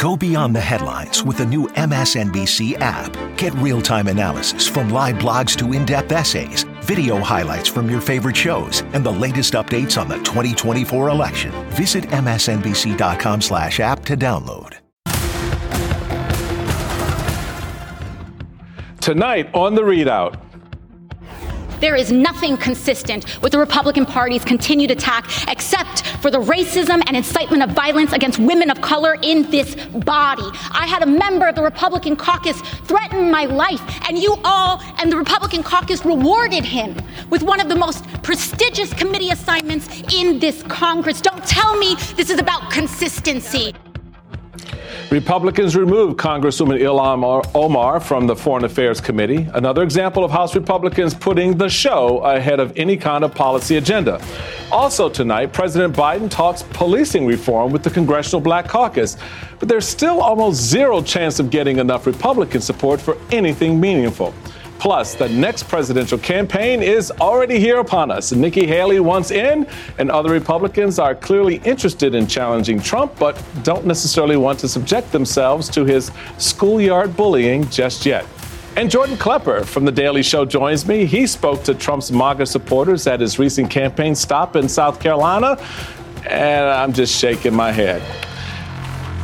Go beyond the headlines with the new MSNBC app. Get real time analysis from live blogs to in depth essays, video highlights from your favorite shows, and the latest updates on the 2024 election. Visit MSNBC.com slash app to download. Tonight on the ReidOut. There is nothing consistent with the Republican Party's continued attack except for the racism and incitement of violence against women of color in this body. I had a member of the Republican caucus threaten my life, and you all and the Republican caucus rewarded him with one of the most prestigious committee assignments in this Congress. Don't tell me this is about consistency. Republicans removed Congresswoman Ilhan Omar from the Foreign Affairs Committee, another example of House Republicans putting the show ahead of any kind of policy agenda. Also tonight, President Biden talks policing reform with the Congressional Black Caucus, but there's still almost zero chance of getting enough Republican support for anything meaningful. Plus, the next presidential campaign is already here upon us. Nikki Haley wants in, and other Republicans are clearly interested in challenging Trump, but don't necessarily want to subject themselves to his schoolyard bullying just yet. And Jordan Klepper from The Daily Show joins me. He spoke to Trump's MAGA supporters at his recent campaign stop in South Carolina, and I'm just shaking my head.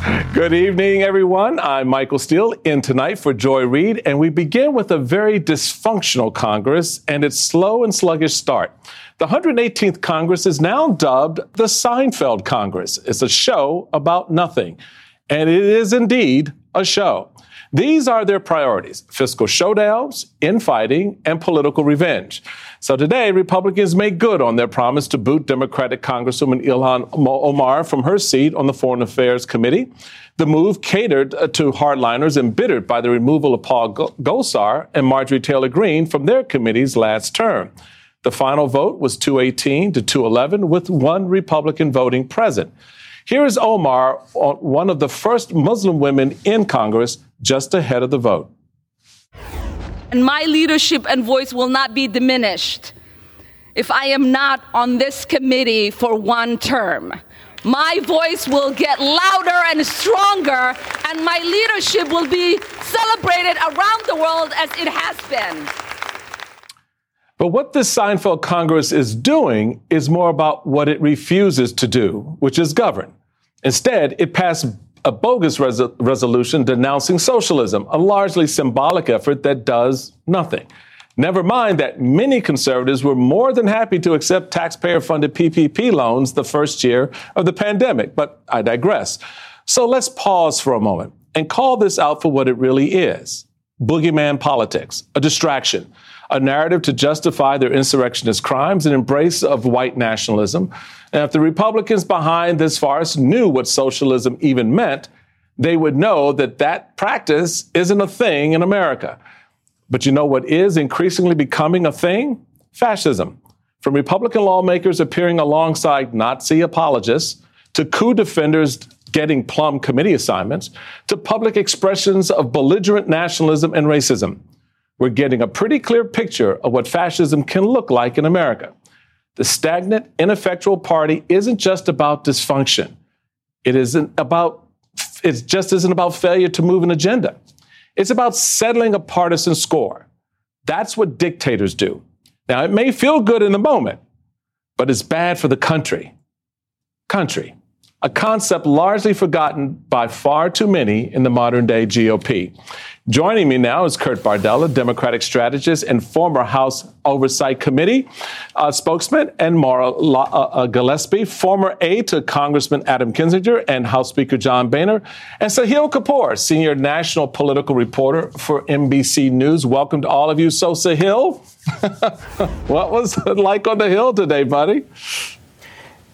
Good evening, everyone. I'm Michael Steele in tonight for Joy Reid, and we begin with a very dysfunctional Congress and its slow and sluggish start. The 118th Congress is now dubbed the Seinfeld Congress. It's a show about nothing, and it is indeed a show. These are their priorities fiscal showdowns, infighting, and political revenge. So today, Republicans make good on their promise to boot Democratic Congresswoman Ilhan Omar from her seat on the Foreign Affairs Committee. The move catered uh, to hardliners embittered by the removal of Paul Gosar and Marjorie Taylor Greene from their committees last term. The final vote was 218 to 211, with one Republican voting present. Here is Omar, one of the first Muslim women in Congress, just ahead of the vote. And my leadership and voice will not be diminished if I am not on this committee for one term. My voice will get louder and stronger, and my leadership will be celebrated around the world as it has been. But what this Seinfeld Congress is doing is more about what it refuses to do, which is govern. Instead, it passed a bogus res- resolution denouncing socialism, a largely symbolic effort that does nothing. Never mind that many conservatives were more than happy to accept taxpayer funded PPP loans the first year of the pandemic, but I digress. So let's pause for a moment and call this out for what it really is boogeyman politics, a distraction, a narrative to justify their insurrectionist crimes, an embrace of white nationalism. And if the Republicans behind this farce knew what socialism even meant, they would know that that practice isn't a thing in America. But you know what is increasingly becoming a thing? Fascism. From Republican lawmakers appearing alongside Nazi apologists to coup defenders getting plum committee assignments to public expressions of belligerent nationalism and racism we're getting a pretty clear picture of what fascism can look like in America. The stagnant, ineffectual party isn't just about dysfunction. It isn't about, it just isn't about failure to move an agenda. It's about settling a partisan score. That's what dictators do. Now, it may feel good in the moment, but it's bad for the country. Country, a concept largely forgotten by far too many in the modern day GOP. Joining me now is Kurt Bardella, Democratic strategist and former House Oversight Committee uh, spokesman, and Mara La- uh, uh, Gillespie, former aide to Congressman Adam Kinzinger and House Speaker John Boehner, and Sahil Kapoor, senior national political reporter for NBC News. Welcome to all of you. So, Sahil, what was it like on the Hill today, buddy?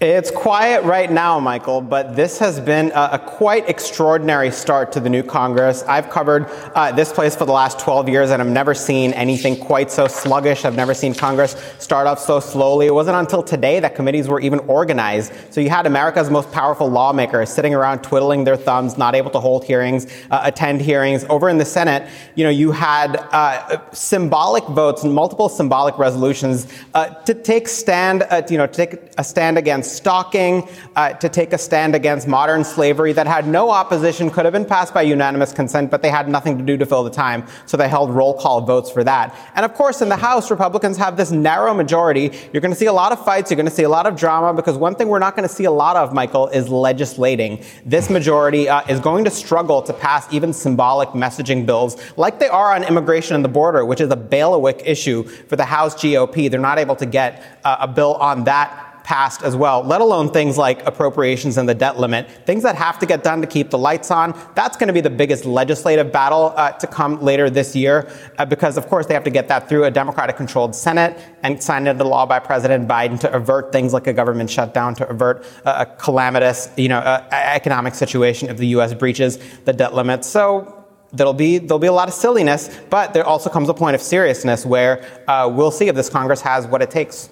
It's quiet right now, Michael, but this has been a, a quite extraordinary start to the new Congress. I've covered uh, this place for the last 12 years, and I've never seen anything quite so sluggish. I've never seen Congress start off so slowly. It wasn't until today that committees were even organized. So you had America's most powerful lawmakers sitting around twiddling their thumbs, not able to hold hearings, uh, attend hearings. Over in the Senate, you know, you had uh, symbolic votes multiple symbolic resolutions uh, to take stand, uh, you know, to take a stand against stalking, uh, to take a stand against modern slavery that had no opposition, could have been passed by unanimous consent, but they had nothing to do to fill the time. So they held roll call votes for that. And of course, in the House, Republicans have this narrow majority. You're going to see a lot of fights. You're going to see a lot of drama because one thing we're not going to see a lot of, Michael, is legislating. This majority uh, is going to struggle to pass even symbolic messaging bills like they are on immigration and the border, which is a bailiwick issue for the House GOP. They're not able to get uh, a bill on that passed as well, let alone things like appropriations and the debt limit, things that have to get done to keep the lights on. That's going to be the biggest legislative battle uh, to come later this year uh, because, of course, they have to get that through a Democratic controlled Senate and signed into law by President Biden to avert things like a government shutdown, to avert uh, a calamitous, you know, uh, economic situation if the U.S. breaches the debt limit. So there'll be there'll be a lot of silliness, but there also comes a point of seriousness where uh, we'll see if this Congress has what it takes.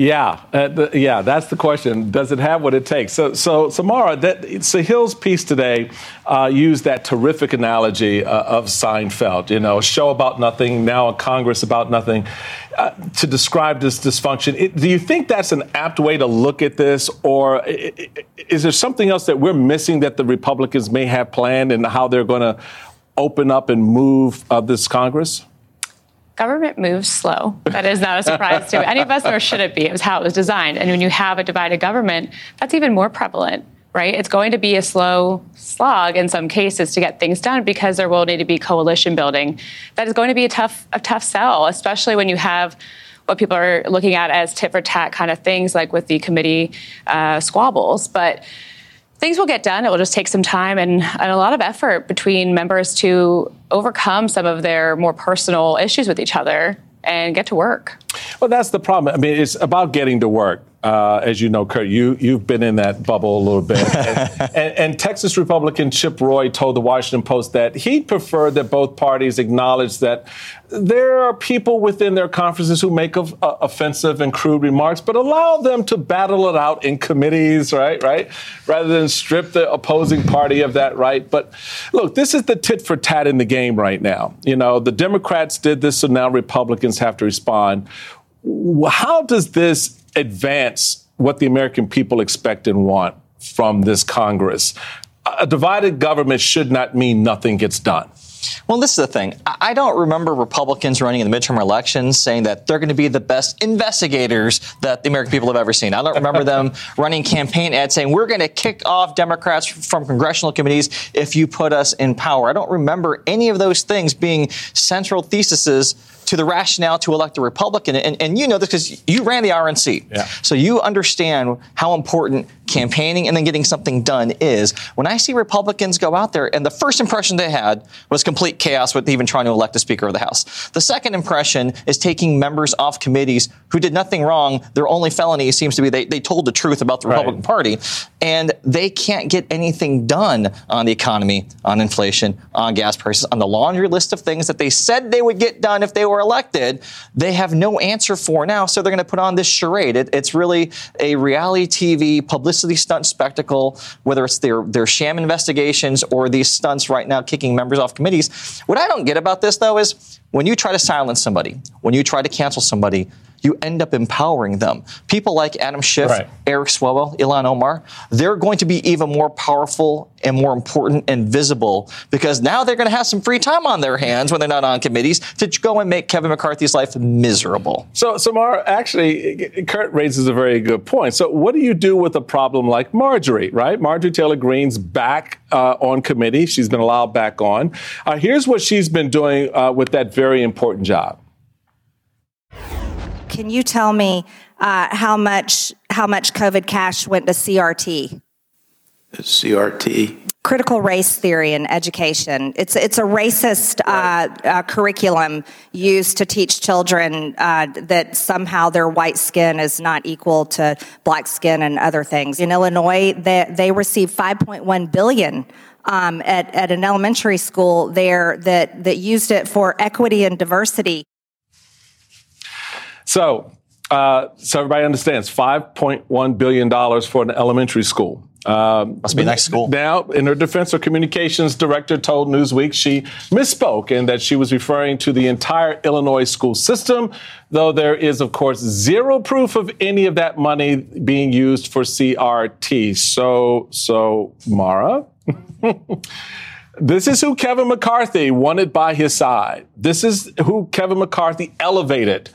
Yeah, uh, the, yeah, that's the question. Does it have what it takes? So, so Samara, that Sahil's piece today uh, used that terrific analogy uh, of Seinfeld. You know, a show about nothing, now a Congress about nothing, uh, to describe this dysfunction. It, do you think that's an apt way to look at this, or is there something else that we're missing that the Republicans may have planned and how they're going to open up and move uh, this Congress? Government moves slow. That is not a surprise to any of us, nor should it be. It was how it was designed. And when you have a divided government, that's even more prevalent, right? It's going to be a slow slog in some cases to get things done because there will need to be coalition building. That is going to be a tough, a tough sell, especially when you have what people are looking at as tit for tat kind of things, like with the committee uh, squabbles. But things will get done. It will just take some time and, and, a lot of effort between members to overcome some of their more personal issues with each other and get to work. Well, that's the problem. I mean, it's about getting to work. Uh, as you know, Kurt, you you've been in that bubble a little bit. and, and, and, Texas Republican Chip Roy told the Washington Post that he'd prefer that both parties acknowledge that there are people within their conferences who make of, uh, offensive and crude remarks, but allow them to battle it out in committees, right? Right, rather than strip the opposing party of that right. But look, this is the tit for tat in the game right now. You know, the Democrats did this, so now Republicans have to respond. How does this advance what the American people expect and want from this Congress. A divided government should not mean nothing gets done. Well, this is the thing. I don't remember Republicans running in the midterm elections saying that they're going to be the best investigators that the American people have ever seen. I don't remember them running campaign ads saying we're going to kick off Democrats from congressional committees if you put us in power. I don't remember any of those things being central theses to the rationale to elect a Republican. And, and you know this because you ran the RNC. Yeah. So you understand how important campaigning and then getting something done is. When I see Republicans go out there and the first impression they had was complete chaos with even trying to elect a Speaker of the House. The second impression is taking members off committees who did nothing wrong. Their only felony seems to be they, they told the truth about the Republican right. Party. And they can't get anything done on the economy, on inflation, on gas prices, on the laundry list of things that they said they would get done if they were elected, they have no answer for now. So they're going to put on this charade. It, it's really a reality TV publicity stunt spectacle, whether it's their, their sham investigations or these stunts right now kicking members off committees. What I don't get about this, though, is when you try to silence somebody, when you try to cancel somebody, you end up empowering them. People like Adam Schiff, right. Eric Swalwell, Ilhan Omar, they're going to be even more powerful and more important and visible because now they're going to have some free time on their hands when they're not on committees to go and make Kevin McCarthy's life miserable. So, Samara, actually, Kurt raises a very good point. So, what do you do with a problem like Marjorie, right? Marjorie Taylor Greene's back uh, on committee. She's been allowed back on. Uh, here's what she's been doing uh, with that very important job. Can you tell me uh, how much how much COVID cash went to CRT? CRT. Critical race theory in education. It's it's a racist uh, uh, curriculum used to teach children uh, that somehow their white skin is not equal to black skin and other things. In Illinois, they they received 5.1 billion um, at at an elementary school there that that used it for equity and diversity. So, uh, so everybody understands $5.1 billion for an elementary school. Um, Must be next school. Now, in her defense, her communications director told Newsweek she misspoke and that she was referring to the entire Illinois school system, though there is, of course, zero proof of any of that money being used for CRT. So, so, Mara. This is who Kevin McCarthy wanted by his side. This is who Kevin McCarthy elevated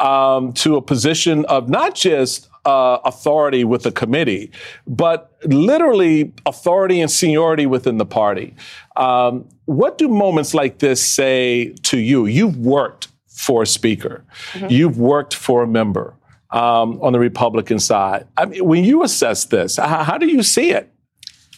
um, to a position of not just uh, authority with the committee, but literally authority and seniority within the party. Um, what do moments like this say to you? You've worked for a speaker, mm-hmm. you've worked for a member um, on the Republican side. I mean, when you assess this, how, how do you see it?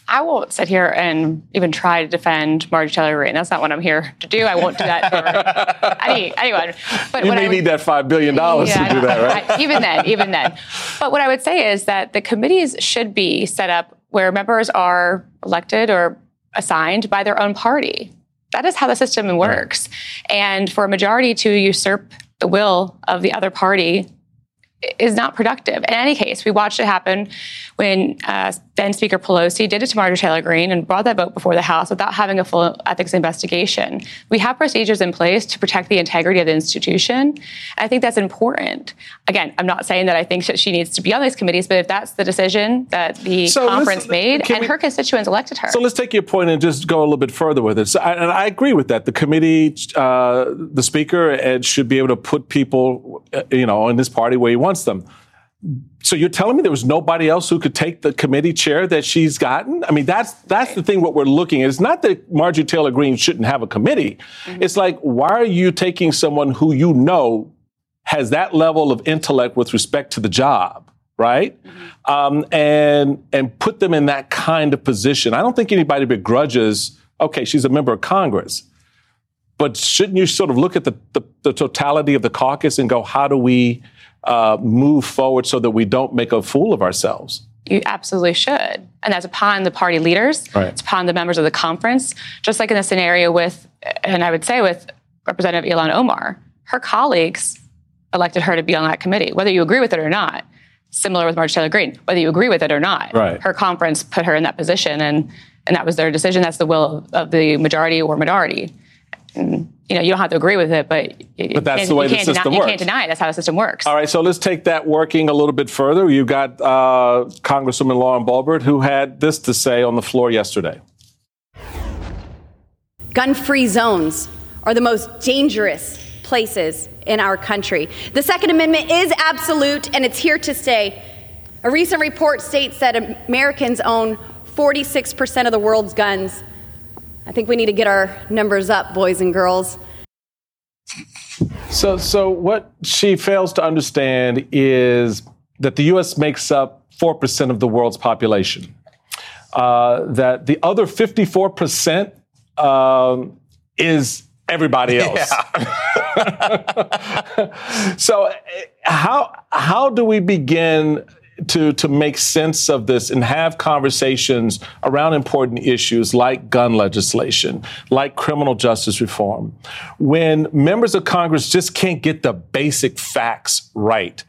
I won't sit here and even try to defend Marjorie Taylor Greene. That's not what I'm here to do. I won't do that for any, anyone. But you may need that $5 billion yeah, to do that, right? I, even then, even then. But what I would say is that the committees should be set up where members are elected or assigned by their own party. That is how the system works. Right. And for a majority to usurp the will of the other party is not productive. In any case, we watched it happen when uh, then Speaker Pelosi did it to Marjorie Taylor Greene and brought that vote before the House without having a full ethics investigation. We have procedures in place to protect the integrity of the institution. I think that's important. Again, I'm not saying that I think that she needs to be on these committees, but if that's the decision that the so conference made and we, her constituents elected her. So let's take your point and just go a little bit further with it. So I, and I agree with that. The committee, uh, the speaker, should be able to put people, uh, you know, in this party where he wants them. So you're telling me there was nobody else who could take the committee chair that she's gotten? I mean, that's that's the thing. What we're looking at. It's not that Marjorie Taylor Greene shouldn't have a committee. Mm-hmm. It's like why are you taking someone who you know has that level of intellect with respect to the job, right? Mm-hmm. Um, and and put them in that kind of position. I don't think anybody begrudges. Okay, she's a member of Congress, but shouldn't you sort of look at the, the, the totality of the caucus and go, how do we uh, move forward so that we don't make a fool of ourselves? You absolutely should. And that's upon the party leaders, right. it's upon the members of the conference, just like in the scenario with, and I would say with Representative Ilhan Omar, her colleagues elected her to be on that committee, whether you agree with it or not. Similar with Marjorie Taylor Greene, whether you agree with it or not. Right. Her conference put her in that position, and, and that was their decision. That's the will of the majority or minority. And, you know, you don't have to agree with it, but but that's the way the system deny, works. You can't deny it. That's how the system works. All right, so let's take that working a little bit further. You got uh, Congresswoman Lauren Boebert, who had this to say on the floor yesterday. Gun-free zones are the most dangerous places in our country. The Second Amendment is absolute, and it's here to stay. A recent report states that Americans own 46% of the world's guns. I think we need to get our numbers up, boys and girls. So, so what she fails to understand is that the U.S. makes up 4% of the world's population. Uh, that the other 54% um, is everybody else. Yeah. so, how how do we begin to, to make sense of this and have conversations around important issues like gun legislation, like criminal justice reform, when members of Congress just can't get the basic facts right.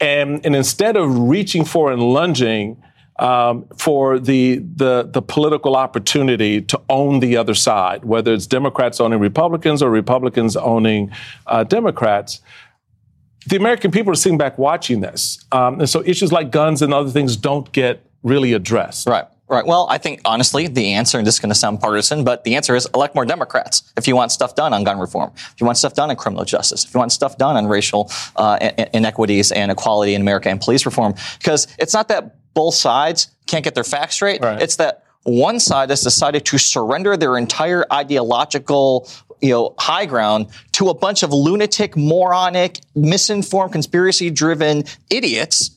And, and instead of reaching for and lunging um, for the, the, the political opportunity to own the other side, whether it's Democrats owning Republicans or Republicans owning uh, Democrats, the American people are sitting back watching this. Um, and so issues like guns and other things don't get really addressed. Right. Right. Well, I think honestly, the answer, and this is going to sound partisan, but the answer is elect more Democrats if you want stuff done on gun reform, if you want stuff done on criminal justice, if you want stuff done on racial uh, inequities and equality in America and police reform. Because it's not that both sides can't get their facts straight. Right. It's that one side has decided to surrender their entire ideological you know, high ground to a bunch of lunatic, moronic, misinformed, conspiracy driven idiots.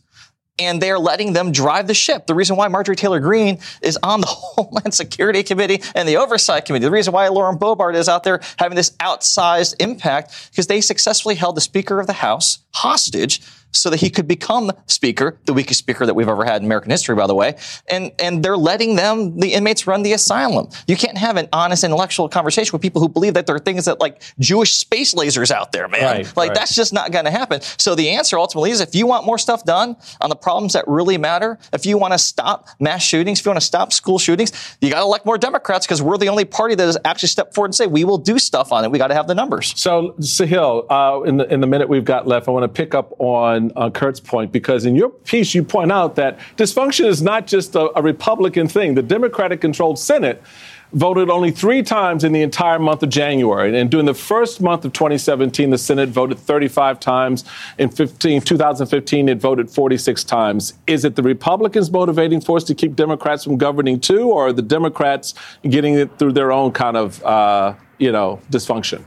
And they're letting them drive the ship. The reason why Marjorie Taylor Greene is on the Homeland Security Committee and the Oversight Committee, the reason why Lauren Boebert is out there having this outsized impact, because they successfully held the Speaker of the House hostage so that he could become speaker, the weakest speaker that we've ever had in American history, by the way. And, and they're letting them, the inmates run the asylum. You can't have an honest intellectual conversation with people who believe that there are things that like Jewish space lasers out there, man. Right, like right. that's just not going to happen. So the answer ultimately is if you want more stuff done on the problems that really matter, if you want to stop mass shootings, if you want to stop school shootings, you got to elect more Democrats because we're the only party that has actually stepped forward and say we will do stuff on it. We got to have the numbers. So, Sahil, uh, in the in the minute we've got left, I want to pick up on uh, Kurt's point because in your piece you point out that dysfunction is not just a, a Republican thing. The Democratic-controlled Senate voted only three times in the entire month of January. And during the first month of 2017, the Senate voted 35 times. In 15, 2015, it voted 46 times. Is it the Republicans' motivating force to keep Democrats from governing too, or are the Democrats getting it through their own kind of, uh, you know, dysfunction?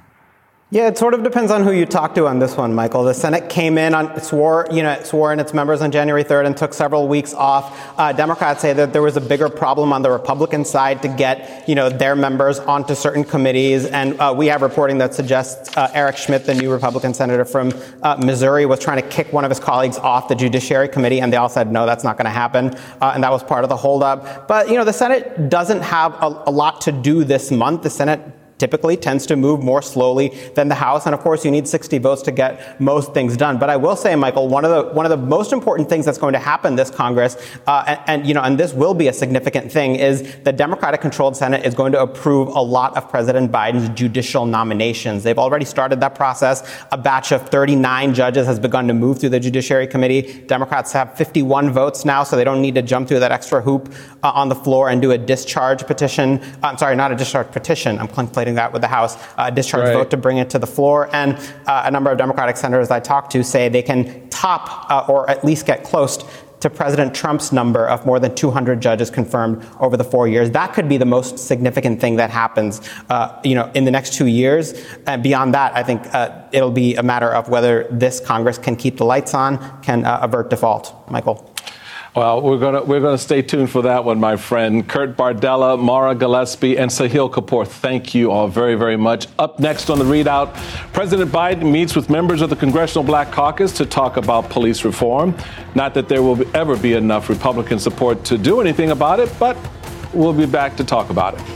Yeah, it sort of depends on who you talk to on this one, Michael. The Senate came in on swore, you know, swore in its members on January 3rd and took several weeks off. Uh, Democrats say that there was a bigger problem on the Republican side to get, you know, their members onto certain committees, and uh, we have reporting that suggests uh, Eric Schmitt, the new Republican senator from uh, Missouri, was trying to kick one of his colleagues off the Judiciary Committee, and they all said no, that's not going to happen, uh, and that was part of the holdup. But you know, the Senate doesn't have a, a lot to do this month. The Senate typically tends to move more slowly than the House. And of course, you need 60 votes to get most things done. But I will say, Michael, one of the one of the most important things that's going to happen this Congress, uh, and, and, you know, and this will be a significant thing, is the Democratic-controlled Senate is going to approve a lot of President Biden's judicial nominations. They've already started that process. A batch of 39 judges has begun to move through the Judiciary Committee. Democrats have 51 votes now, so they don't need to jump through that extra hoop uh, on the floor and do a discharge petition. I'm sorry, not a discharge petition. I'm contemplating that with the House uh, discharge Right. vote to bring it to the floor. And uh, a number of Democratic senators I talked to say they can top uh, or at least get close to President Trump's number of more than 200 judges confirmed over the four years. That could be the most significant thing that happens, uh, you know, in the next two years. And beyond that, I think uh, it'll be a matter of whether this Congress can keep the lights on, can uh, avert default. Michael. Well, we're gonna we're gonna stay tuned for that one, my friend. Kurt Bardella, Mara Gillespie, and Sahil Kapoor. Thank you all very very much. Up next on the ReidOut, President Biden meets with members of the Congressional Black Caucus to talk about police reform. Not that there will ever be enough Republican support to do anything about it, but we'll be back to talk about it.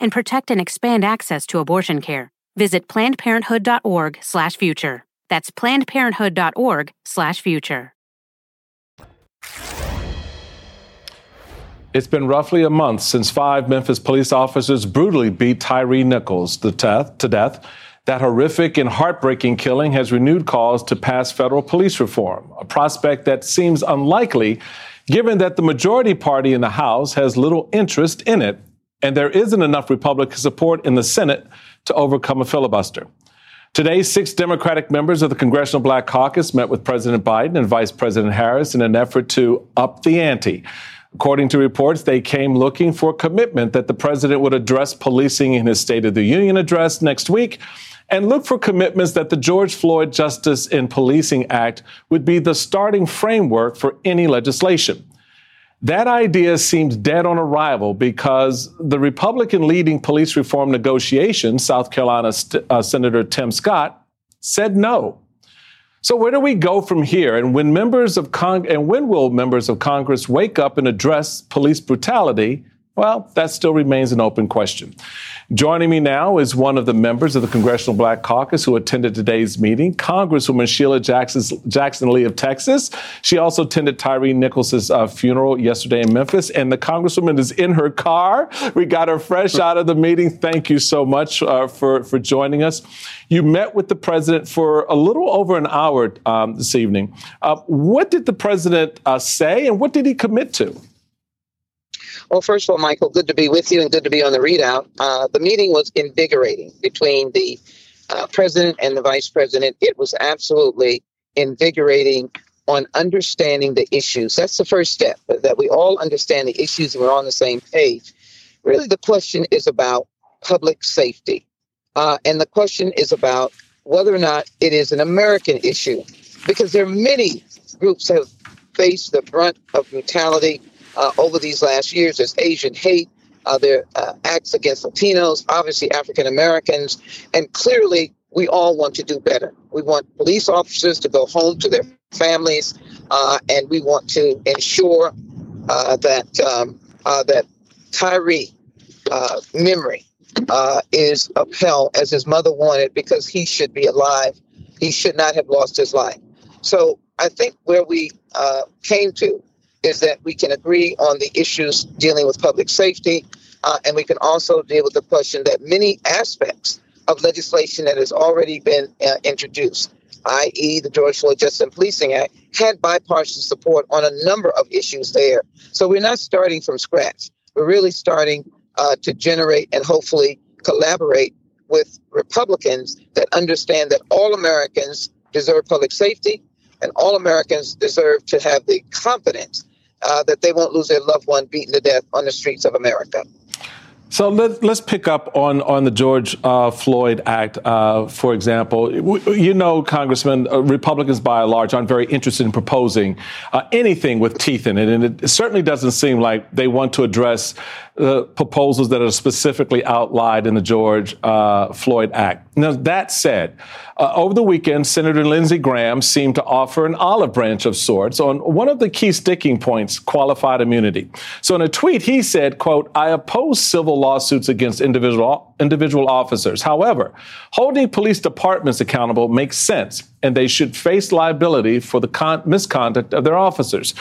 and protect and expand access to abortion care. Visit plannedparenthood.org/future. That's plannedparenthood.org/future. It's been roughly a month since five Memphis police officers brutally beat Tyre Nichols to death. To death. That horrific and heartbreaking killing has renewed calls to pass federal police reform, a prospect that seems unlikely given that the majority party in the House has little interest in it, and there isn't enough Republican support in the Senate to overcome a filibuster. Today, six Democratic members of the Congressional Black Caucus met with President Biden and Vice President Harris in an effort to up the ante. According to reports, they came looking for commitment that the president would address policing in his State of the Union address next week and look for commitments that the George Floyd Justice in Policing Act would be the starting framework for any legislation. That idea seems dead on arrival because the Republican leading police reform negotiations, South Carolina St- uh, Senator Tim Scott, said no. So where do we go from here? And when members of Cong- and when will members of Congress wake up and address police brutality Well, that still remains an open question. Joining me now is one of the members of the Congressional Black Caucus who attended today's meeting, Congresswoman Sheila Jackson Lee of Texas. She also attended Tyre Nichols' uh, funeral yesterday in Memphis, and the Congresswoman is in her car. We got her fresh out of the meeting. Thank you so much uh, for, for joining us. You met with the president for a little over an hour um, this evening. Uh, what did the president uh, say, and what did he commit to? Well, first of all, Michael, good to be with you and good to be on the ReidOut. Uh, the meeting was invigorating between the uh, president and the vice president. It was absolutely invigorating on understanding the issues. That's the first step, that we all understand the issues and we're on the same page. Really, the question is about public safety. Uh, and the question is about whether or not it is an American issue, because there are many groups that have faced the brunt of brutality uh, over these last years. There's Asian hate, uh, there uh, acts against Latinos, obviously African Americans, and clearly we all want to do better. We want police officers to go home to their families, uh, and we want to ensure uh, that um, uh, that Tyre memory is upheld as his mother wanted because he should be alive. He should not have lost his life. So I think where we came to is that we can agree on the issues dealing with public safety, uh, and we can also deal with the question that many aspects of legislation that has already been uh, introduced, i.e., the George Floyd Justice and Policing Act, had bipartisan support on a number of issues there. So we're not starting from scratch. We're really starting uh, to generate and hopefully collaborate with Republicans that understand that all Americans deserve public safety and all Americans deserve to have the confidence uh, that they won't lose their loved one beaten to death on the streets of America. So let, us pick up on, on the George uh, Floyd Act, uh, for example. You know, Congressman, uh, Republicans by and large aren't very interested in proposing uh, anything with teeth in it. And it certainly doesn't seem like they want to address the proposals that are specifically outlined in the George uh, Floyd Act. Now, that said, uh, over the weekend, Senator Lindsey Graham seemed to offer an olive branch of sorts on one of the key sticking points, qualified immunity. So in a tweet, he said, quote, I oppose civil lawsuits against individual, individual officers. However, holding police departments accountable makes sense and they should face liability for the con- misconduct of their officers.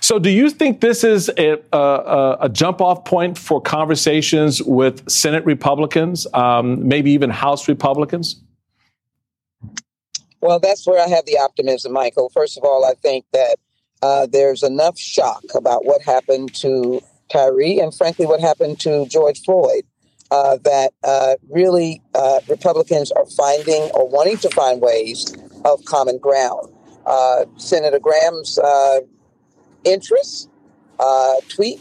So, do you think this is a, a, a jump off point for conversations with Senate Republicans, um, maybe even House Republicans? Well, that's where I have the optimism, Michael. First of all, I think that uh, there's enough shock about what happened to Tyre and, frankly, what happened to George Floyd. Uh, that uh, really uh, Republicans are finding or wanting to find ways of common ground. Uh, Senator Graham's uh, interest uh, tweet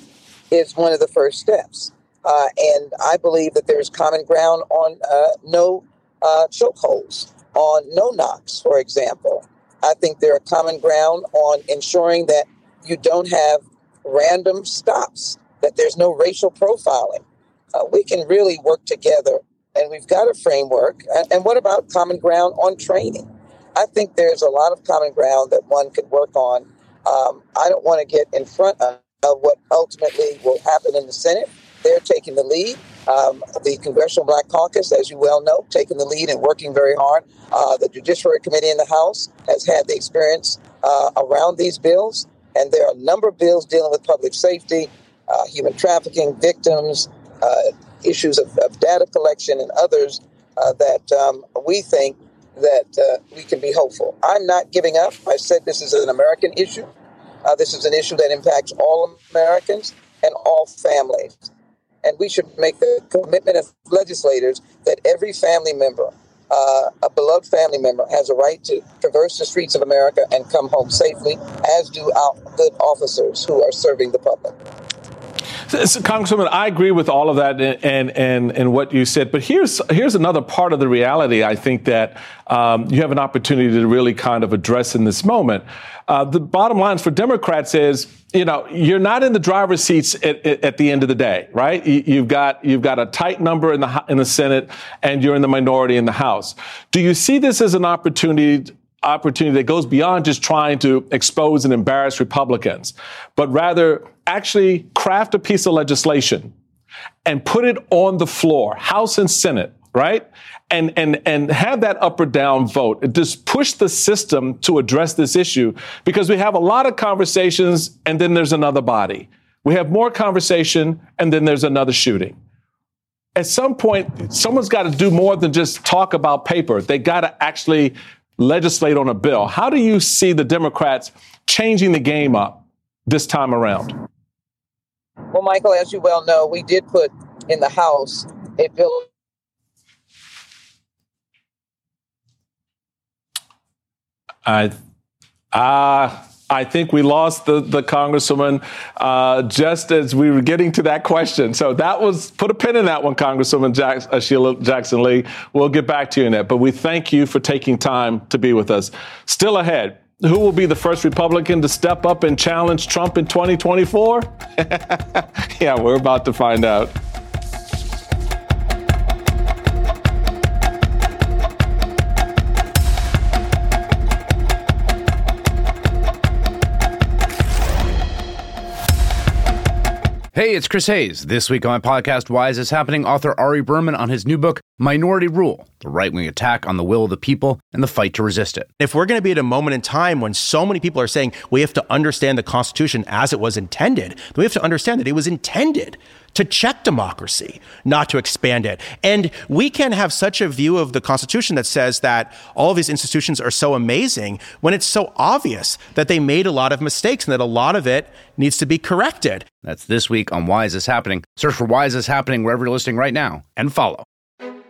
is one of the first steps. Uh, and I believe that there's common ground on uh, no uh, chokeholds, on no knocks, for example. I think there are common ground on ensuring that you don't have random stops, that there's no racial profiling. we can really work together, and we've got a framework. And, and what about common ground on training? I think there's a lot of common ground that one could work on. Um, I don't want to get in front of, of, what ultimately will happen in the Senate. They're taking the lead. Um, the Congressional Black Caucus, as you well know, taking the lead and working very hard. Uh, the Judiciary Committee in the House has had the experience uh, around these bills, and there are a number of bills dealing with public safety, uh, human trafficking, victims, uh, issues of, of, data collection, and others uh, that um, we think that uh, we can be hopeful. I'm not giving up. I said this is an American issue. Uh, this is an issue that impacts all Americans and all families. And we should make the commitment as legislators that every family member, uh, a beloved family member, has a right to traverse the streets of America and come home safely, as do our good officers who are serving the public. Congresswoman, I agree with all of that and, and, and what you said, but here's, here's another part of the reality I think that um, you have an opportunity to really kind of address in this moment. Uh, the bottom line for Democrats is, you know, you're not in the driver's seats at, at, the end of the day, right? You, have got you've got a tight number in the in the Senate, and you're in the minority in the House. Do you see this as an opportunity opportunity that goes beyond just trying to expose and embarrass Republicans, but rather actually craft a piece of legislation and put it on the floor, House and Senate, right? And, and, and have that up or down vote. Just push the system to address this issue because we have a lot of conversations and then there's another body. We have more conversation and then there's another shooting. At some point, someone's got to do more than just talk about paper. They got to actually legislate on a bill. How do you see the Democrats changing the game up this time around? Well, Michael, as you well know, we did put in the House a bill. I, uh, I think we lost the, the congresswoman uh, just as we were getting to that question. So that was put a pin in that one, Congresswoman Jack, uh, Sheila Jackson Lee. We'll get back to you in that. But we thank you for taking time to be with us. Still ahead, who will be the first Republican to step up and challenge Trump in 2024? yeah, we're about to find out. Hey, it's Chris Hayes. This week on my podcast, Why Is This Happening? Author Ari Berman on his new book, Minority Rule The Right Wing Attack on the Will of the People and the Fight to Resist It. If we're going to be at a moment in time when so many people are saying we have to understand the Constitution as it was intended, then we have to understand that it was intended to check democracy, not to expand it. And we can have such a view of the Constitution that says that all of these institutions are so amazing when it's so obvious that they made a lot of mistakes and that a lot of it needs to be corrected. That's this week on Why Is This Happening? Search for Why Is This Happening wherever you're listening right now and follow.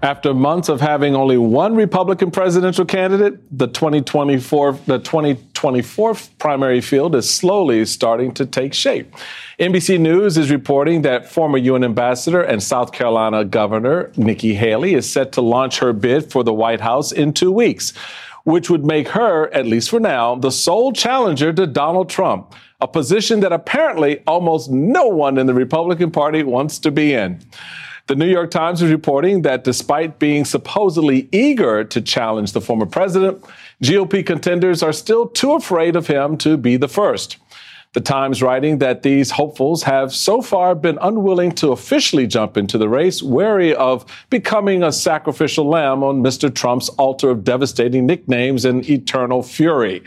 After months of having only one Republican presidential candidate, the 2024 the 2024 primary field is slowly starting to take shape. NBC News is reporting that former UN ambassador and South Carolina Governor Nikki Haley is set to launch her bid for the White House in 2 weeks, which would make her, at least for now, the sole challenger to Donald Trump, a position that apparently almost no one in the Republican Party wants to be in. The New York Times is reporting that despite being supposedly eager to challenge the former president, GOP contenders are still too afraid of him to be the first. The Times writing that these hopefuls have so far been unwilling to officially jump into the race, wary of becoming a sacrificial lamb on Mr. Trump's altar of devastating nicknames and eternal fury.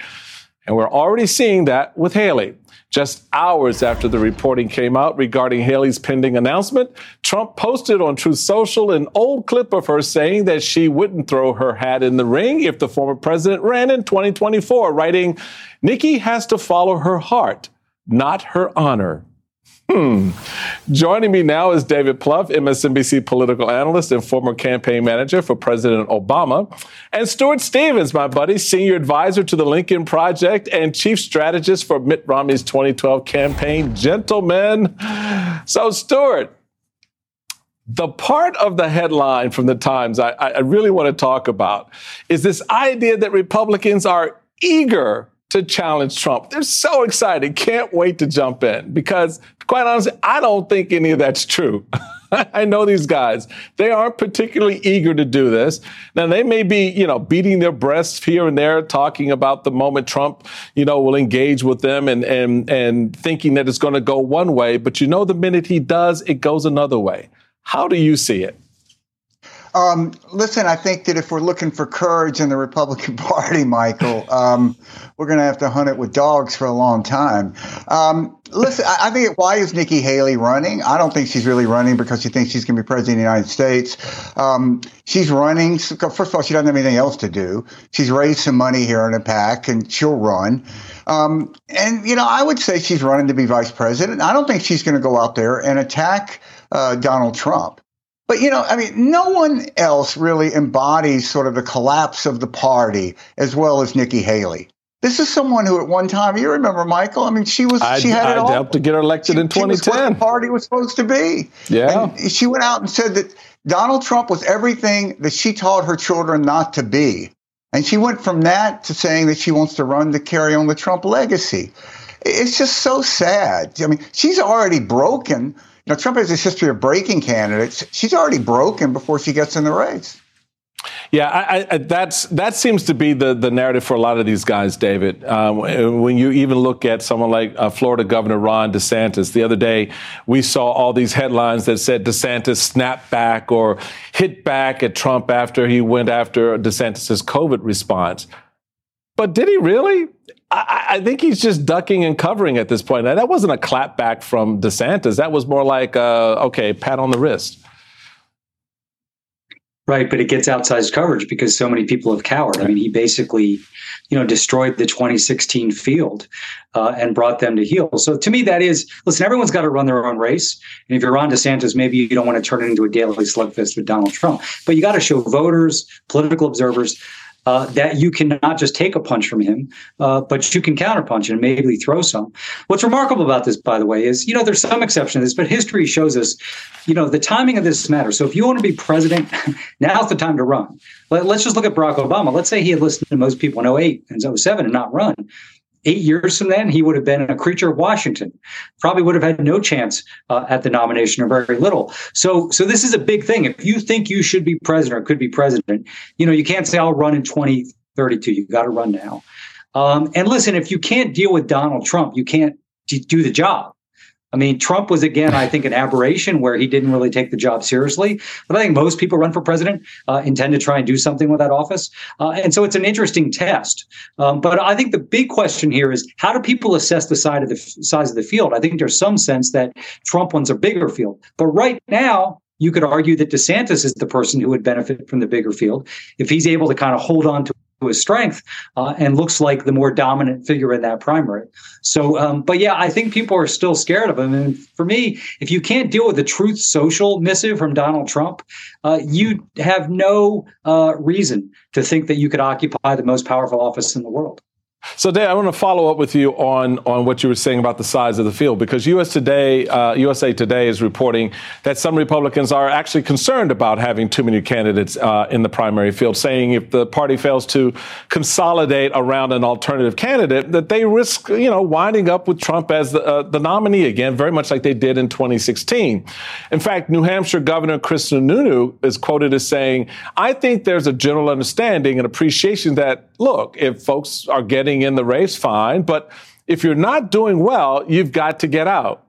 And we're already seeing that with Haley. Just hours after the reporting came out regarding Haley's pending announcement, Trump posted on Truth Social an old clip of her saying that she wouldn't throw her hat in the ring if the former president ran in 2024, writing, Nikki has to follow her heart, not her honor. Hmm. Joining me now is David Plouffe, MSNBC political analyst and former campaign manager for President Obama, and Stuart Stevens, my buddy, senior advisor to the Lincoln Project and chief strategist for Mitt Romney's 2012 campaign. Gentlemen, so Stuart, the part of the headline from the Times I, I really want to talk about is this idea that Republicans are eager to challenge Trump. They're so excited, can't wait to jump in because, quite honestly, I don't think any of that's true. I know these guys. They aren't particularly eager to do this. Now they may be, you know, beating their breasts here and there, talking about the moment Trump, you know, will engage with them and and and thinking that it's going to go one way, but you know the minute he does, it goes another way. How do you see it? Um, listen, I think that if we're looking for courage in the Republican Party, Michael, um, we're going to have to hunt it with dogs for a long time. Um, listen, I, I think why is Nikki Haley running? I don't think she's really running because she thinks she's going to be president of the United States. Um, she's running. First of all, she doesn't have anything else to do. She's raised some money here in a PAC, and she'll run. Um, and you know, I would say she's running to be vice president. I don't think she's going to go out there and attack uh, Donald Trump. But, you know, I mean, no one else really embodies sort of the collapse of the party as well as Nikki Haley. This is someone who, at one time, you remember, Michael. I mean, she was I, she had I it all. helped to get her elected She- in she was 2010. the party was supposed to be. Yeah. And she went out and said that Donald Trump was everything that she taught her children not to be. And she went from that to saying that she wants to run to carry on the Trump legacy. It's just so sad. I mean, she's already broken. Know, Trump has this history of breaking candidates. She's already broken before she gets in the race. Yeah, I, I, that's that seems to be the, the narrative for a lot of these guys, David. Um, when you even look at someone like uh, Florida Governor Ron DeSantis, the other day we saw all these headlines that said DeSantis snapped back or hit back at Trump after he went after DeSantis's COVID response. But did he really? I, I think he's just ducking and covering at this point. Now, that wasn't a clapback from DeSantis. That was more like, uh, okay, pat on the wrist. Right, but it gets outsized coverage because so many people have cowered. I mean, he basically, you know, destroyed the 2016 field uh, and brought them to heel. So to me, that is listen. Everyone's got to run their own race, and if you're Ron DeSantis, maybe you don't want to turn it into a daily slugfest with Donald Trump, but you got to show voters, political observers. Uh, that you cannot just take a punch from him, uh, but you can counterpunch and maybe throw some. What's remarkable about this, by the way, is you know there's some exception to this, but history shows us, you know, the timing of this matters. So if you want to be president, now's the time to run. Let, us just look at Barack Obama. Let's say he had listened to most people in 08 and 07 and not run. Eight years from then, he would have been a creature of Washington. Probably would have had no chance uh, at the nomination, or very little. So, so this is a big thing. If you think you should be president or could be president, you know you can't say I'll run in 2032. You've got to run now. Um, and listen, if you can't deal with Donald Trump, you can't d- do the job. I mean, Trump was again, I think, an aberration where he didn't really take the job seriously. But I think most people run for president uh, intend to try and do something with that office, uh, and so it's an interesting test. Um, but I think the big question here is how do people assess the side of the size of the field? I think there's some sense that Trump wants a bigger field, but right now. You could argue that DeSantis is the person who would benefit from the bigger field if he's able to kind of hold on to his strength uh, and looks like the more dominant figure in that primary. So, um, but yeah, I think people are still scared of him. And for me, if you can't deal with the truth social missive from Donald Trump, uh, you have no uh, reason to think that you could occupy the most powerful office in the world. So, Dave, I want to follow up with you on, on what you were saying about the size of the field because US Today, uh, USA Today is reporting that some Republicans are actually concerned about having too many candidates uh, in the primary field, saying if the party fails to consolidate around an alternative candidate, that they risk, you know, winding up with Trump as the, uh, the nominee again, very much like they did in 2016. In fact, New Hampshire Governor Chris Sununu is quoted as saying, "I think there's a general understanding and appreciation that look, if folks are getting in the race, fine. But if you're not doing well, you've got to get out.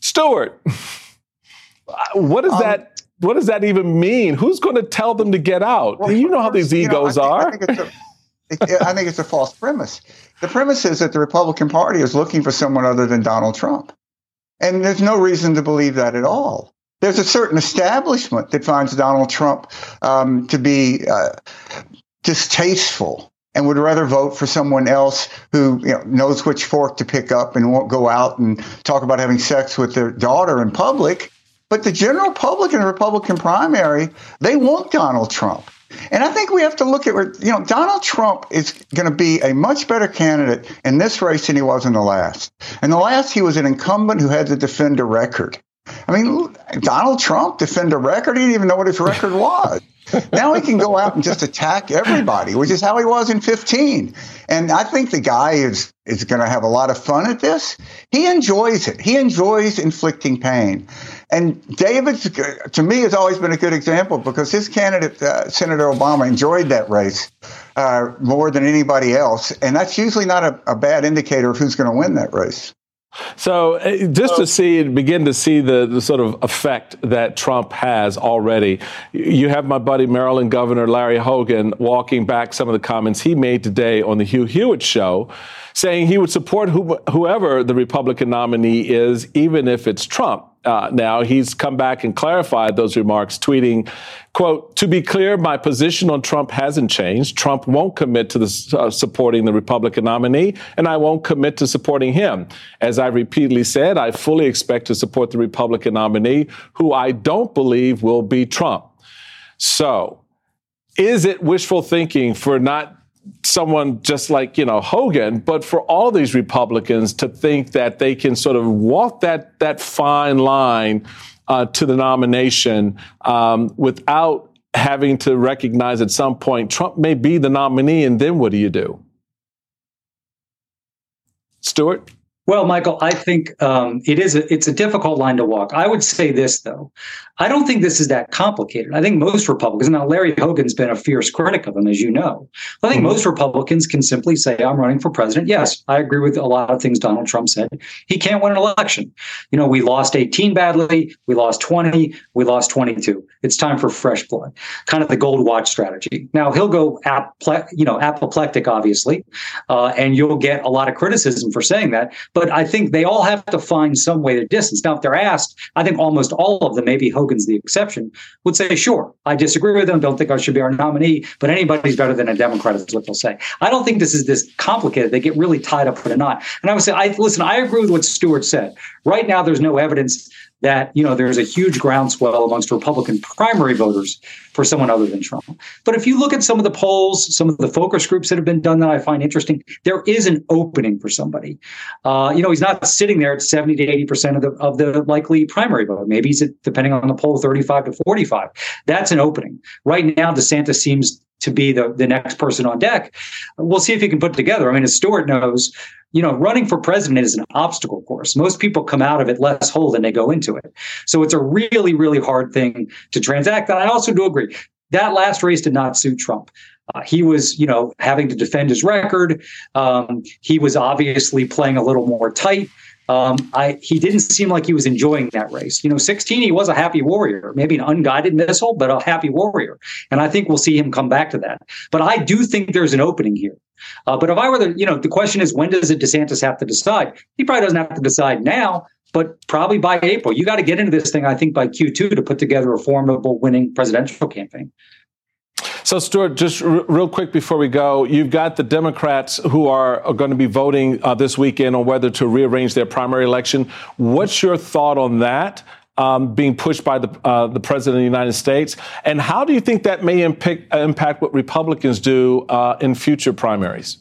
Stuart, what does um, that what does that even mean? Who's going to tell them to get out? Well, you know how these egos you know, are. I think, I, think a, I think it's a false premise. The premise is that the Republican Party is looking for someone other than Donald Trump. And there's no reason to believe that at all. There's a certain establishment that finds Donald Trump um, to be uh, distasteful and would rather vote for someone else who you know, knows which fork to pick up and won't go out and talk about having sex with their daughter in public. But the general public in the Republican primary, they want Donald Trump. And I think we have to look at where, you know, Donald Trump is going to be a much better candidate in this race than he was in the last. In the last, he was an incumbent who had to defend a record. I mean, Donald Trump defend a record. He didn't even know what his record was. now he can go out and just attack everybody, which is how he was in 15. And I think the guy is is going to have a lot of fun at this. He enjoys it. He enjoys inflicting pain. And David, to me, has always been a good example because his candidate, uh, Senator Obama, enjoyed that race uh, more than anybody else. And that's usually not a, a bad indicator of who's going to win that race. So, uh, just to see, begin to see the, the sort of effect that Trump has already, you have my buddy Maryland Governor Larry Hogan walking back some of the comments he made today on the Hugh Hewitt show, saying he would support who, whoever the Republican nominee is, even if it's Trump. Uh, now. He's come back and clarified those remarks, tweeting, quote, to be clear, my position on Trump hasn't changed. Trump won't commit to the, uh, supporting the Republican nominee, and I won't commit to supporting him. As I repeatedly said, I fully expect to support the Republican nominee, who I don't believe will be Trump. So, is it wishful thinking for not someone just like you know Hogan, but for all these Republicans to think that they can sort of walk that that fine line uh, to the nomination um, without having to recognize at some point Trump may be the nominee, and then what do you do? Stuart. Well, Michael, I think um, it is a, it's a difficult line to walk. I would say this though, I don't think this is that complicated. I think most Republicans now Larry Hogan's been a fierce critic of him, as you know. I think mm-hmm. most Republicans can simply say, "I'm running for president." Yes, I agree with a lot of things Donald Trump said. He can't win an election. You know, we lost 18 badly, we lost 20, we lost 22. It's time for fresh blood. Kind of the gold watch strategy. Now he'll go, aple- you know, apoplectic, obviously, uh, and you'll get a lot of criticism for saying that. But I think they all have to find some way to distance. Now, if they're asked, I think almost all of them, maybe Hogan's the exception, would say, sure, I disagree with them, don't think I should be our nominee, but anybody's better than a Democrat is what they'll say. I don't think this is this complicated. They get really tied up in a knot. And I would say, I listen, I agree with what Stuart said. Right now, there's no evidence that you know there's a huge groundswell amongst Republican primary voters for someone other than Trump. But if you look at some of the polls, some of the focus groups that have been done that I find interesting, there is an opening for somebody. Uh, you know, he's not sitting there at 70 to 80 percent of the of the likely primary vote. Maybe he's at, depending on the poll 35 to 45. That's an opening. Right now, DeSantis seems to be the, the next person on deck. We'll see if he can put together. I mean, as Stuart knows, you know, running for president is an obstacle course. Most people come out of it less whole than they go into it. So it's a really, really hard thing to transact. And I also do agree that last race did not suit Trump. Uh, he was, you know, having to defend his record. Um, he was obviously playing a little more tight. Um, I, he didn't seem like he was enjoying that race. You know, 16, he was a happy warrior, maybe an unguided missile, but a happy warrior. And I think we'll see him come back to that. But I do think there's an opening here. Uh, but if I were the, you know, the question is when does it DeSantis have to decide? He probably doesn't have to decide now, but probably by April. You got to get into this thing, I think, by Q2 to put together a formidable winning presidential campaign. So, Stuart, just r- real quick before we go, you've got the Democrats who are, are going to be voting uh, this weekend on whether to rearrange their primary election. What's your thought on that? um, being pushed by the, uh, the president of the United States? And how do you think that may impact, impact what Republicans do uh, in future primaries?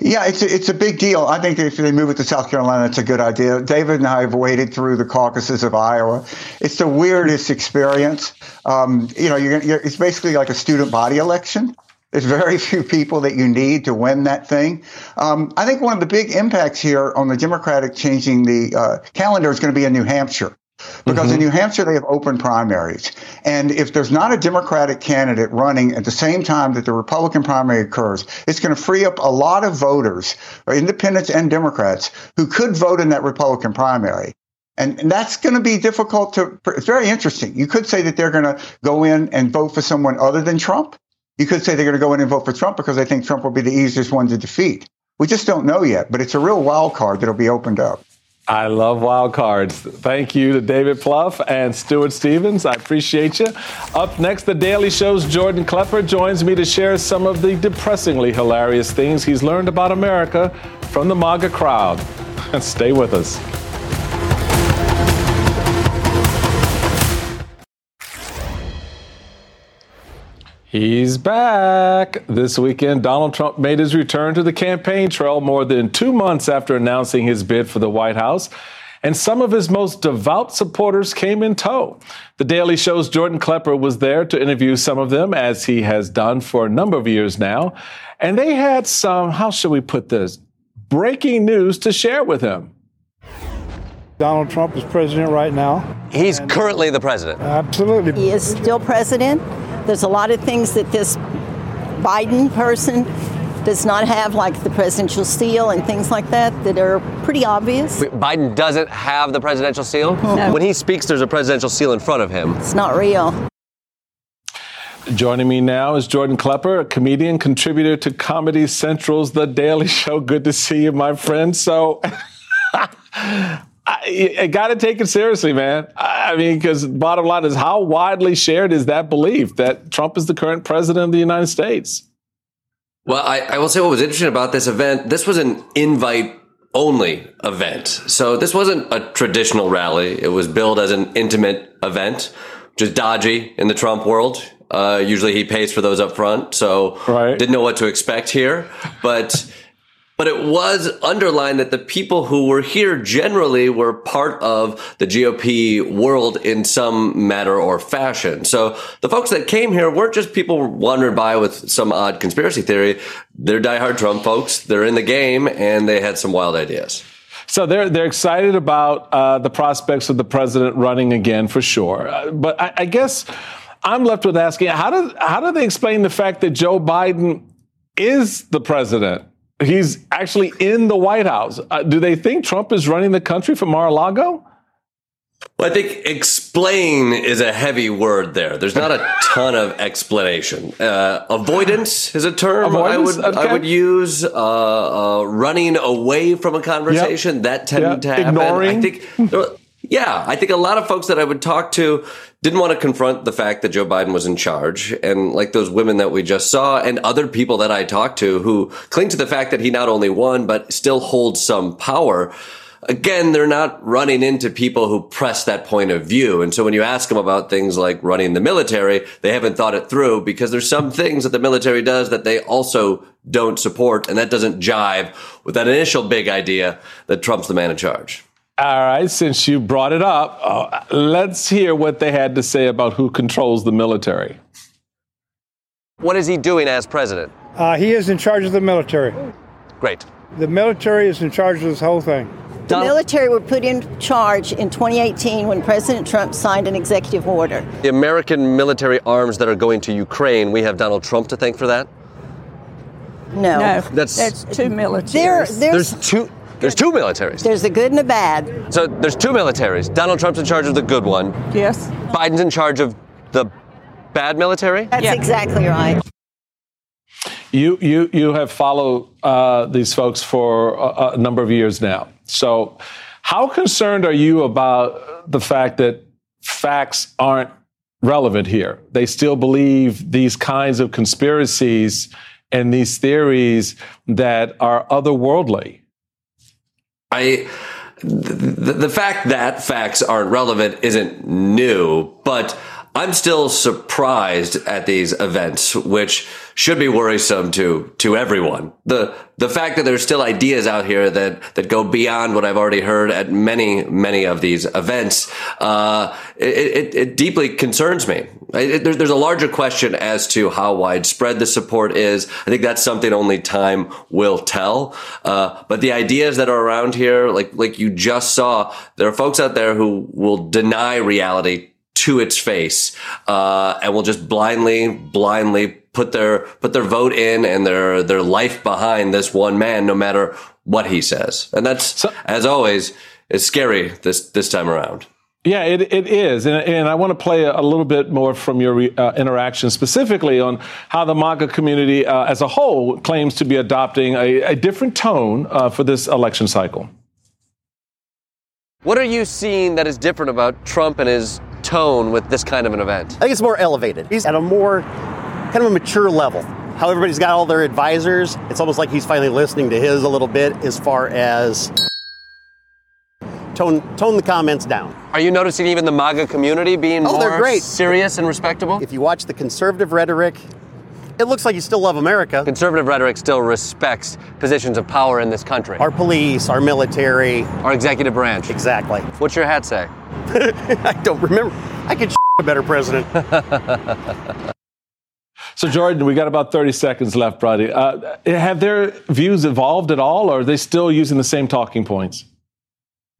Yeah, it's a, it's a big deal. I think if they move it to South Carolina, it's a good idea. David and I have waded through the caucuses of Iowa. It's the weirdest experience. Um, you know, you're, you're, it's basically like a student body election. There's very few people that you need to win that thing. Um, I think one of the big impacts here on the Democratic changing the uh, calendar is going to be in New Hampshire. Because mm-hmm. in New Hampshire, they have open primaries. And if there's not a Democratic candidate running at the same time that the Republican primary occurs, it's going to free up a lot of voters, independents and Democrats, who could vote in that Republican primary. And, and that's going to be difficult to, it's very interesting. You could say that they're going to go in and vote for someone other than Trump. You could say they're going to go in and vote for Trump because they think Trump will be the easiest one to defeat. We just don't know yet, but it's a real wild card that'll be opened up. I love wild cards. Thank you to David Plouffe and Stuart Stevens. I appreciate you. Up next, The Daily Show's Jordan Klepper joins me to share some of the depressingly hilarious things he's learned about America from the MAGA crowd. Stay with us. He's back. This weekend, Donald Trump made his return to the campaign trail more than two months after announcing his bid for the White House. And some of his most devout supporters came in tow. The Daily Show's Jordan Klepper was there to interview some of them, as he has done for a number of years now. And they had some, how should we put this, breaking news to share with him. Donald Trump is president right now. He's currently the president. Absolutely. He is still president. There's a lot of things that this Biden person does not have, like the presidential seal and things like that, that are pretty obvious. Biden doesn't have the presidential seal? No. When he speaks, there's a presidential seal in front of him. It's not real. Joining me now is Jordan Klepper, a comedian, contributor to Comedy Central's The Daily Show. Good to see you, my friend. So, I, I got to take it seriously, man. I mean, because bottom line is how widely shared is that belief that Trump is the current president of the United States? Well, I, I will say what was interesting about this event. This was an invite only event. So this wasn't a traditional rally. It was billed as an intimate event, which is dodgy in the Trump world. Uh, usually he pays for those up front. So right. didn't know what to expect here, but but it was underlined that the people who were here generally were part of the GOP world in some matter or fashion. So the folks that came here weren't just people wandering by with some odd conspiracy theory. They're diehard Trump folks. They're in the game and they had some wild ideas. So they're they're excited about uh, the prospects of the president running again for sure. Uh, but I, I guess I'm left with asking how do how do they explain the fact that Joe Biden is the president? He's actually in the White House. Uh, do they think Trump is running the country from Mar-a-Lago? Well, I think explain is a heavy word there. There's not a ton of explanation. Uh, avoidance is a term avoidance? I would okay. I would use. Uh, uh, running away from a conversation yep. that tended yep. to happen. Ignoring. I think. Yeah, I think a lot of folks that I would talk to didn't want to confront the fact that Joe Biden was in charge. And like those women that we just saw and other people that I talked to who cling to the fact that he not only won, but still holds some power. Again, they're not running into people who press that point of view. And so when you ask them about things like running the military, they haven't thought it through because there's some things that the military does that they also don't support. And that doesn't jive with that initial big idea that Trump's the man in charge. All right, since you brought it up, uh, let's hear what they had to say about who controls the military. What is he doing as president? Uh, he is in charge of the military. Great. The military is in charge of this whole thing. The military were put in charge in 2018 when President Trump signed an executive order. The American military arms that are going to Ukraine, we have Donald Trump to thank for that? No. No, That's, that's two militaries. There, there's, there's two. There's two militaries. There's the good and the bad. So there's two militaries. Donald Trump's in charge of the good one. Yes. Biden's in charge of the bad military. That's exactly right. You you you have followed uh, these folks for a, a number of years now. So, how concerned are you about the fact that facts aren't relevant here? They still believe these kinds of conspiracies and these theories that are otherworldly. I the, the fact that facts aren't relevant isn't new, but I'm still surprised at these events, which should be worrisome to to everyone. The the fact that there's still ideas out here that that go beyond what I've already heard at many many of these events, uh, it, it, it, deeply concerns me. It, there's, there's a larger question as to how widespread the support is. I think that's something only time will tell. Uh, but the ideas that are around here, like like you just saw, there are folks out there who will deny reality to its face, uh, and will just blindly, blindly put their put their vote in and their their life behind this one man, no matter what he says. And that's so, as always, is scary this this time around. Yeah, it, it is. And, and I want to play a, little bit more from your uh, interaction specifically on how the MAGA community uh, as a whole claims to be adopting a, a different tone uh, for this election cycle. What are you seeing that is different about Trump and his tone with this kind of an event? I think it's more elevated. He's at a more kind of a mature level. How everybody's got all their advisors, it's almost like he's finally listening to his a little bit as far as tone tone the comments down. Are you noticing even the MAGA community being oh, more they're great. serious and respectable? If you watch the conservative rhetoric, it looks like you still love America. Conservative rhetoric still respects positions of power in this country. Our police, our military, our executive branch. Exactly. What's your hat say? I don't remember. I could a better president. So, Jordan, we got about 30 seconds left, buddy. Uh, have their views evolved at all, or are they still using the same talking points?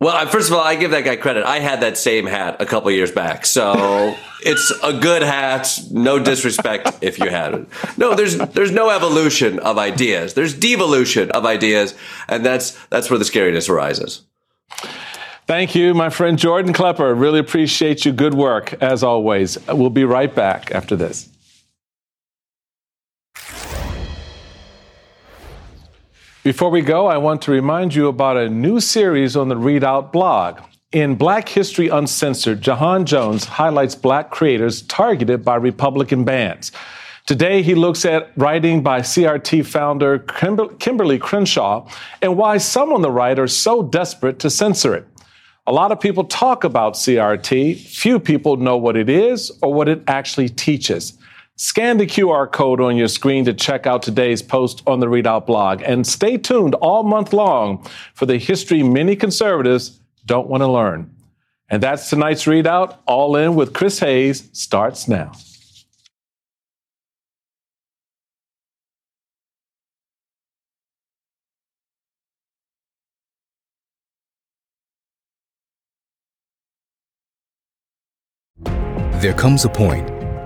Well, first of all, I give that guy credit. I had that same hat a couple years back, so it's a good hat. No disrespect if you had it. No, there's there's no evolution of ideas. There's devolution of ideas, and that's that's where the scariness arises. Thank you, my friend Jordan Klepper. Really appreciate you. Good work as always. We'll be right back after this. Before we go, I want to remind you about a new series on the ReidOut blog. In Black History Uncensored, Ja'han Jones highlights black creators targeted by Republican bans. Today, he looks at writing by CRT founder Kimberlé Crenshaw and why some on the right are so desperate to censor it. A lot of people talk about CRT. Few people know what it is or what it actually teaches. Scan the QR code on your screen to check out today's post on the ReidOut blog and stay tuned all month long for the history many conservatives don't want to learn. And that's tonight's ReidOut. All in with Chris Hayes starts now. There comes a point